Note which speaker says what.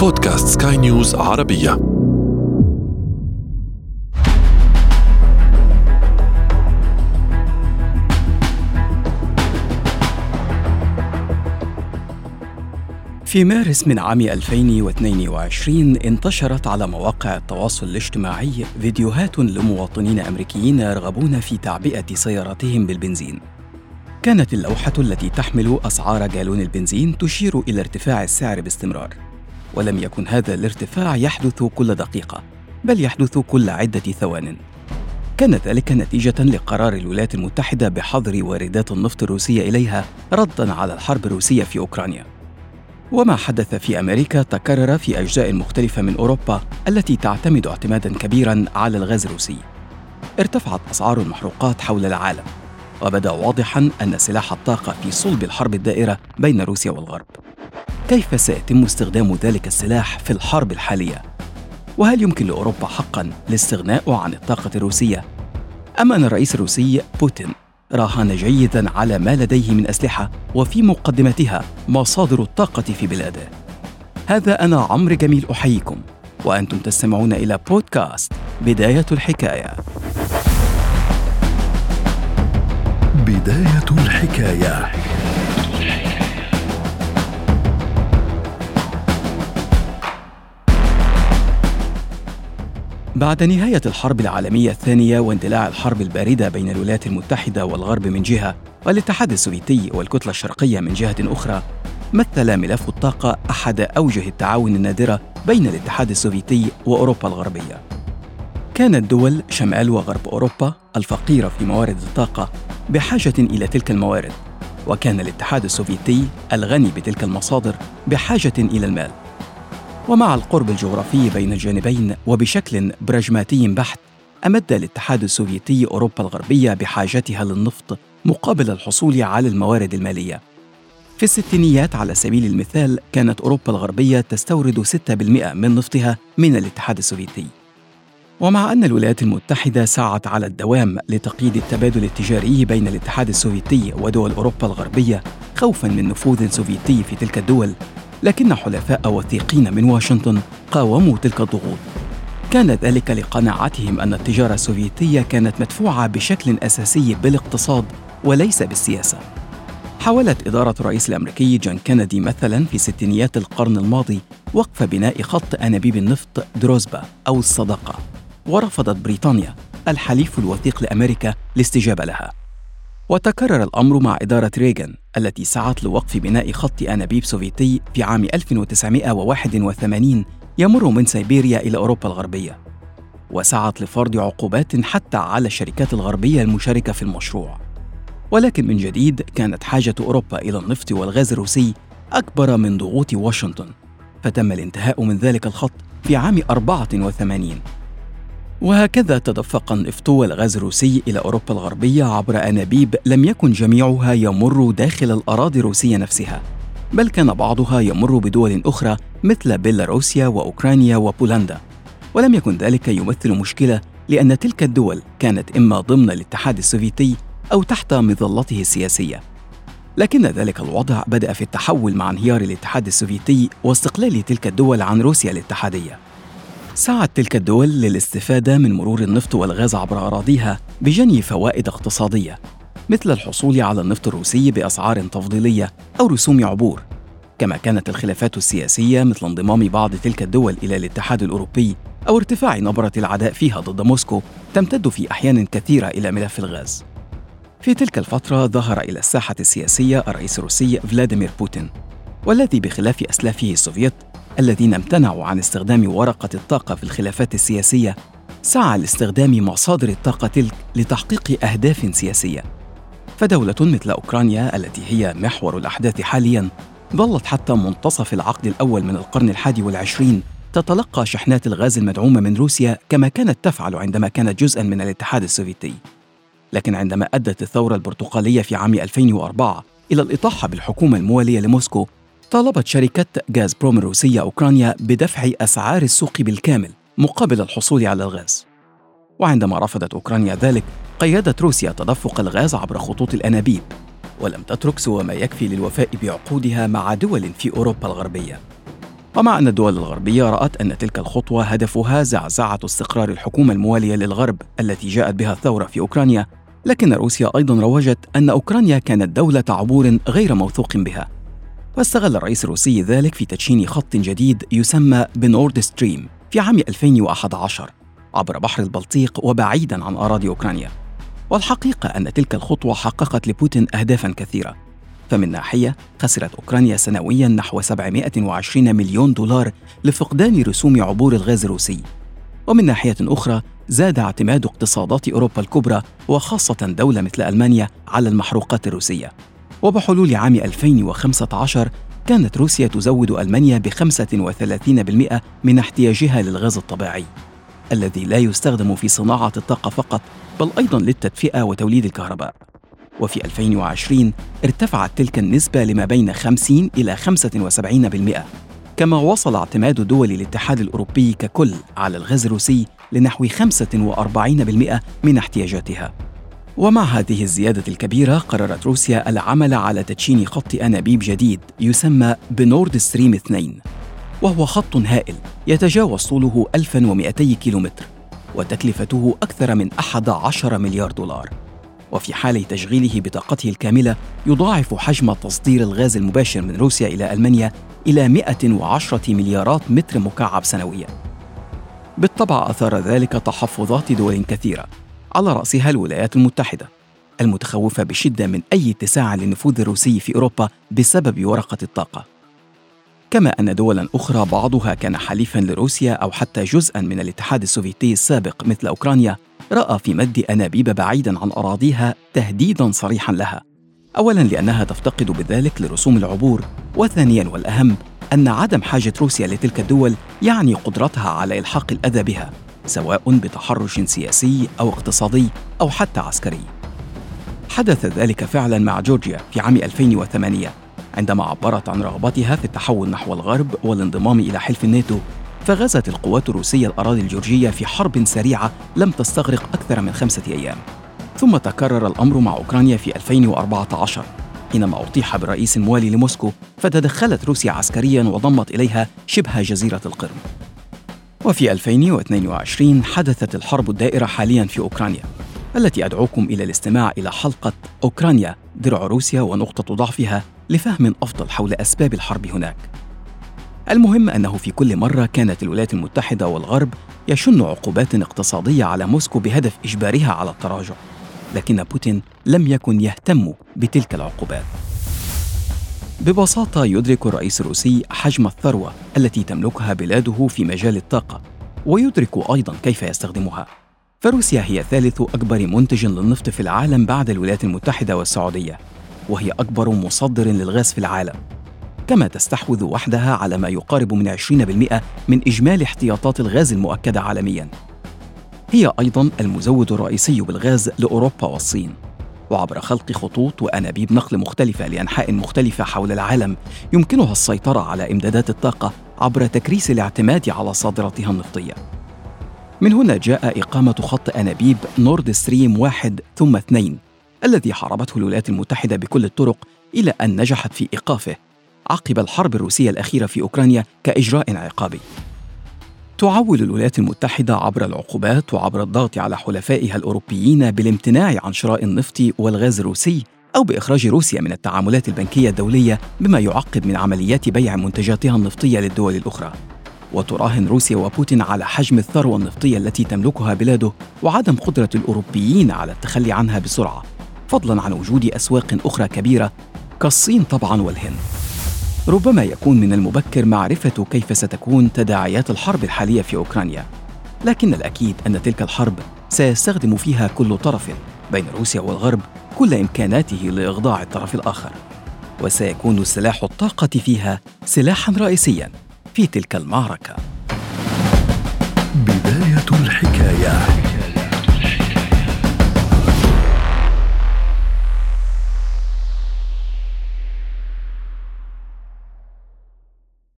Speaker 1: بودكاست سكاي نيوز عربية
Speaker 2: في مارس من عام 2022 انتشرت على مواقع التواصل الاجتماعي فيديوهات لمواطنين أمريكيين يرغبون في تعبئة سياراتهم بالبنزين. كانت اللوحة التي تحمل أسعار جالون البنزين تشير إلى ارتفاع السعر باستمرار. ولم يكن هذا الارتفاع يحدث كل دقيقة، بل يحدث كل عدة ثوان. كان ذلك نتيجة لقرار الولايات المتحدة بحظر واردات النفط الروسية إليها ردا على الحرب الروسية في أوكرانيا. وما حدث في أمريكا تكرر في أجزاء مختلفة من أوروبا التي تعتمد اعتمادا كبيرا على الغاز الروسي ارتفعت أسعار المحروقات حول العالم وبدأ واضحا أن سلاح الطاقة في صلب الحرب الدائرة بين روسيا والغرب كيف سيتم استخدام ذلك السلاح في الحرب الحالية؟ وهل يمكن لأوروبا حقا الاستغناء عن الطاقة الروسية؟ ام ان الرئيس الروسي بوتين راهن جيدا على ما لديه من أسلحة وفي مقدمتها مصادر الطاقة في بلاده. هذا أنا عمرو جميل أحييكم وأنتم تستمعون إلى بودكاست بداية الحكاية.
Speaker 1: بداية الحكاية.
Speaker 2: بعد نهاية الحرب العالمية الثانية واندلاع الحرب الباردة بين الولايات المتحدة والغرب من جهة والاتحاد السوفيتي والكتلة الشرقية من جهة أخرى مثل ملف الطاقة أحد أوجه التعاون النادرة بين الاتحاد السوفيتي وأوروبا الغربية. كانت دول شمال وغرب أوروبا الفقيرة في موارد الطاقة بحاجة إلى تلك الموارد وكان الاتحاد السوفيتي الغني بتلك المصادر بحاجة إلى المال. ومع القرب الجغرافي بين الجانبين وبشكل براجماتي بحت أمد الاتحاد السوفيتي أوروبا الغربية بحاجتها للنفط مقابل الحصول على الموارد المالية. في الستينيات على سبيل المثال كانت أوروبا الغربية تستورد 6% من نفطها من الاتحاد السوفيتي. ومع أن الولايات المتحدة سعت على الدوام لتقييد التبادل التجاري بين الاتحاد السوفيتي ودول أوروبا الغربية خوفا من نفوذ سوفيتي في تلك الدول لكن حلفاء وثيقين من واشنطن قاوموا تلك الضغوط. كان ذلك لقناعتهم أن التجارة السوفيتية كانت مدفوعة بشكل أساسي بالاقتصاد وليس بالسياسة. حاولت إدارة الرئيس الأمريكي جون كينيدي مثلا في ستينيات القرن الماضي وقف بناء خط أنابيب النفط دروزبا أو الصداقة ورفضت بريطانيا الحليف الوثيق لأمريكا الاستجابة لها. وتكرر الأمر مع إدارة ريغان التي سعت لوقف بناء خط أنابيب سوفيتي في عام 1981 يمر من سيبيريا إلى أوروبا الغربية وسعت لفرض عقوبات حتى على الشركات الغربية المشاركة في المشروع. ولكن من جديد كانت حاجة أوروبا إلى النفط والغاز الروسي أكبر من ضغوط واشنطن فتم الانتهاء من ذلك الخط في عام 84 وهكذا تدفق النفط والغاز الروسي إلى أوروبا الغربية عبر أنابيب لم يكن جميعها يمر داخل الأراضي الروسية نفسها بل كان بعضها يمر بدول أخرى مثل بيلاروسيا وأوكرانيا وبولندا. ولم يكن ذلك يمثل مشكلة لأن تلك الدول كانت إما ضمن الاتحاد السوفيتي أو تحت مظلته السياسية. لكن ذلك الوضع بدأ في التحول مع انهيار الاتحاد السوفيتي واستقلال تلك الدول عن روسيا الاتحادية. سعت تلك الدول للاستفادة من مرور النفط والغاز عبر أراضيها بجني فوائد اقتصادية مثل الحصول على النفط الروسي بأسعار تفضيلية أو رسوم عبور. كما كانت الخلافات السياسية مثل انضمام بعض تلك الدول إلى الاتحاد الأوروبي أو ارتفاع نبرة العداء فيها ضد موسكو تمتد في أحيان كثيرة إلى ملف الغاز. في تلك الفترة ظهر إلى الساحة السياسية الرئيس الروسي فلاديمير بوتين والذي بخلاف أسلافه السوفيت الذين امتنعوا عن استخدام ورقة الطاقة في الخلافات السياسية سعى لاستخدام مصادر الطاقة تلك لتحقيق أهداف سياسية. فدولة مثل أوكرانيا التي هي محور الأحداث حالياً ظلت حتى منتصف العقد الأول من القرن الحادي والعشرين تتلقى شحنات الغاز المدعومة من روسيا كما كانت تفعل عندما كانت جزءاً من الاتحاد السوفيتي. لكن عندما أدت الثورة البرتقالية في عام 2004 إلى الإطاحة بالحكومة الموالية لموسكو طالبت شركة غاز بروم الروسية أوكرانيا بدفع أسعار السوق بالكامل مقابل الحصول على الغاز. وعندما رفضت أوكرانيا ذلك قيدت روسيا تدفق الغاز عبر خطوط الأنابيب ولم تترك سوى ما يكفي للوفاء بعقودها مع دول في أوروبا الغربية. ومع أن الدول الغربية رأت أن تلك الخطوة هدفها زعزعة استقرار الحكومة الموالية للغرب التي جاءت بها الثورة في أوكرانيا لكن روسيا أيضا روجت أن أوكرانيا كانت دولة عبور غير موثوق بها. واستغل الرئيس الروسي ذلك في تدشين خط جديد يسمى بنورد ستريم في عام 2011 عبر بحر البلطيق وبعيدا عن أراضي أوكرانيا. والحقيقة أن تلك الخطوة حققت لبوتين أهدافا كثيرة. فمن ناحية خسرت أوكرانيا سنويا نحو 720 مليون دولار لفقدان رسوم عبور الغاز الروسي. ومن ناحية أخرى زاد اعتماد اقتصادات أوروبا الكبرى وخاصة دولة مثل ألمانيا على المحروقات الروسية. وبحلول عام 2015 كانت روسيا تزود ألمانيا ب 35% من احتياجها للغاز الطبيعي الذي لا يستخدم في صناعة الطاقة فقط بل أيضا للتدفئة وتوليد الكهرباء. وفي 2020 ارتفعت تلك النسبة لما بين 50 إلى 75% كما وصل اعتماد دول الاتحاد الأوروبي ككل على الغاز الروسي لنحو 45% من احتياجاتها. ومع هذه الزيادة الكبيرة قررت روسيا العمل على تدشين خط أنابيب جديد يسمى بنورد ستريم 2 وهو خط هائل يتجاوز طوله 1200 كيلومتر وتكلفته أكثر من 11 مليار دولار. وفي حال تشغيله بطاقته الكاملة يضاعف حجم تصدير الغاز المباشر من روسيا إلى ألمانيا إلى 110 مليارات متر مكعب سنويا. بالطبع أثار ذلك تحفظات دول كثيرة. على رأسها الولايات المتحدة المتخوفة بشدة من أي اتساع للنفوذ الروسي في أوروبا بسبب ورقة الطاقة. كما أن دولا أخرى بعضها كان حليفا لروسيا أو حتى جزءا من الاتحاد السوفيتي السابق مثل أوكرانيا رأى في مد أنابيب بعيدا عن أراضيها تهديدا صريحا لها. أولا لأنها تفتقد بذلك لرسوم العبور وثانيا والأهم أن عدم حاجة روسيا لتلك الدول يعني قدرتها على إلحاق الأذى بها. سواء بتحرش سياسي أو اقتصادي أو حتى عسكري. حدث ذلك فعلا مع جورجيا في عام 2008 عندما عبرت عن رغبتها في التحول نحو الغرب والانضمام إلى حلف الناتو فغزت القوات الروسية الأراضي الجورجية في حرب سريعة لم تستغرق أكثر من خمسة أيام. ثم تكرر الأمر مع أوكرانيا في 2014 حينما أطيح بالرئيس الموالي لموسكو فتدخلت روسيا عسكريا وضمت إليها شبه جزيرة القرم. وفي 2022 حدثت الحرب الدائرة حاليا في أوكرانيا التي أدعوكم إلى الاستماع إلى حلقة أوكرانيا درع روسيا ونقطة ضعفها لفهم أفضل حول أسباب الحرب هناك. المهم أنه في كل مرة كانت الولايات المتحدة والغرب يشن عقوبات اقتصادية على موسكو بهدف إجبارها على التراجع لكن بوتين لم يكن يهتم بتلك العقوبات. ببساطة يدرك الرئيس الروسي حجم الثروة التي تملكها بلاده في مجال الطاقة ويدرك أيضا كيف يستخدمها. فروسيا هي ثالث أكبر منتج للنفط في العالم بعد الولايات المتحدة والسعودية وهي أكبر مصدر للغاز في العالم. كما تستحوذ وحدها على ما يقارب من 20% من إجمالي احتياطات الغاز المؤكدة عالمياً. هي أيضاً المزود الرئيسي بالغاز لأوروبا والصين. وعبر خلق خطوط وأنابيب نقل مختلفة لأنحاء مختلفة حول العالم يمكنها السيطرة على إمدادات الطاقة عبر تكريس الاعتماد على صادراتها النفطية من هنا جاء إقامة خط أنابيب نورد ستريم واحد ثم اثنين الذي حاربته الولايات المتحدة بكل الطرق إلى أن نجحت في إيقافه عقب الحرب الروسية الأخيرة في أوكرانيا كإجراء عقابي. تعول الولايات المتحدة عبر العقوبات وعبر الضغط على حلفائها الأوروبيين بالامتناع عن شراء النفط والغاز الروسي أو بإخراج روسيا من التعاملات البنكية الدولية بما يعقب من عمليات بيع منتجاتها النفطية للدول الأخرى. وتراهن روسيا وبوتين على حجم الثروة النفطية التي تملكها بلاده وعدم قدرة الأوروبيين على التخلي عنها بسرعة، فضلا عن وجود أسواق أخرى كبيرة كالصين طبعا والهند. ربما يكون من المبكر معرفة كيف ستكون تداعيات الحرب الحالية في أوكرانيا. لكن الأكيد أن تلك الحرب سيستخدم فيها كل طرف بين روسيا والغرب كل إمكاناته لإخضاع الطرف الآخر. وسيكون سلاح الطاقة فيها سلاحا رئيسيا في تلك المعركة.
Speaker 1: بداية الحكاية.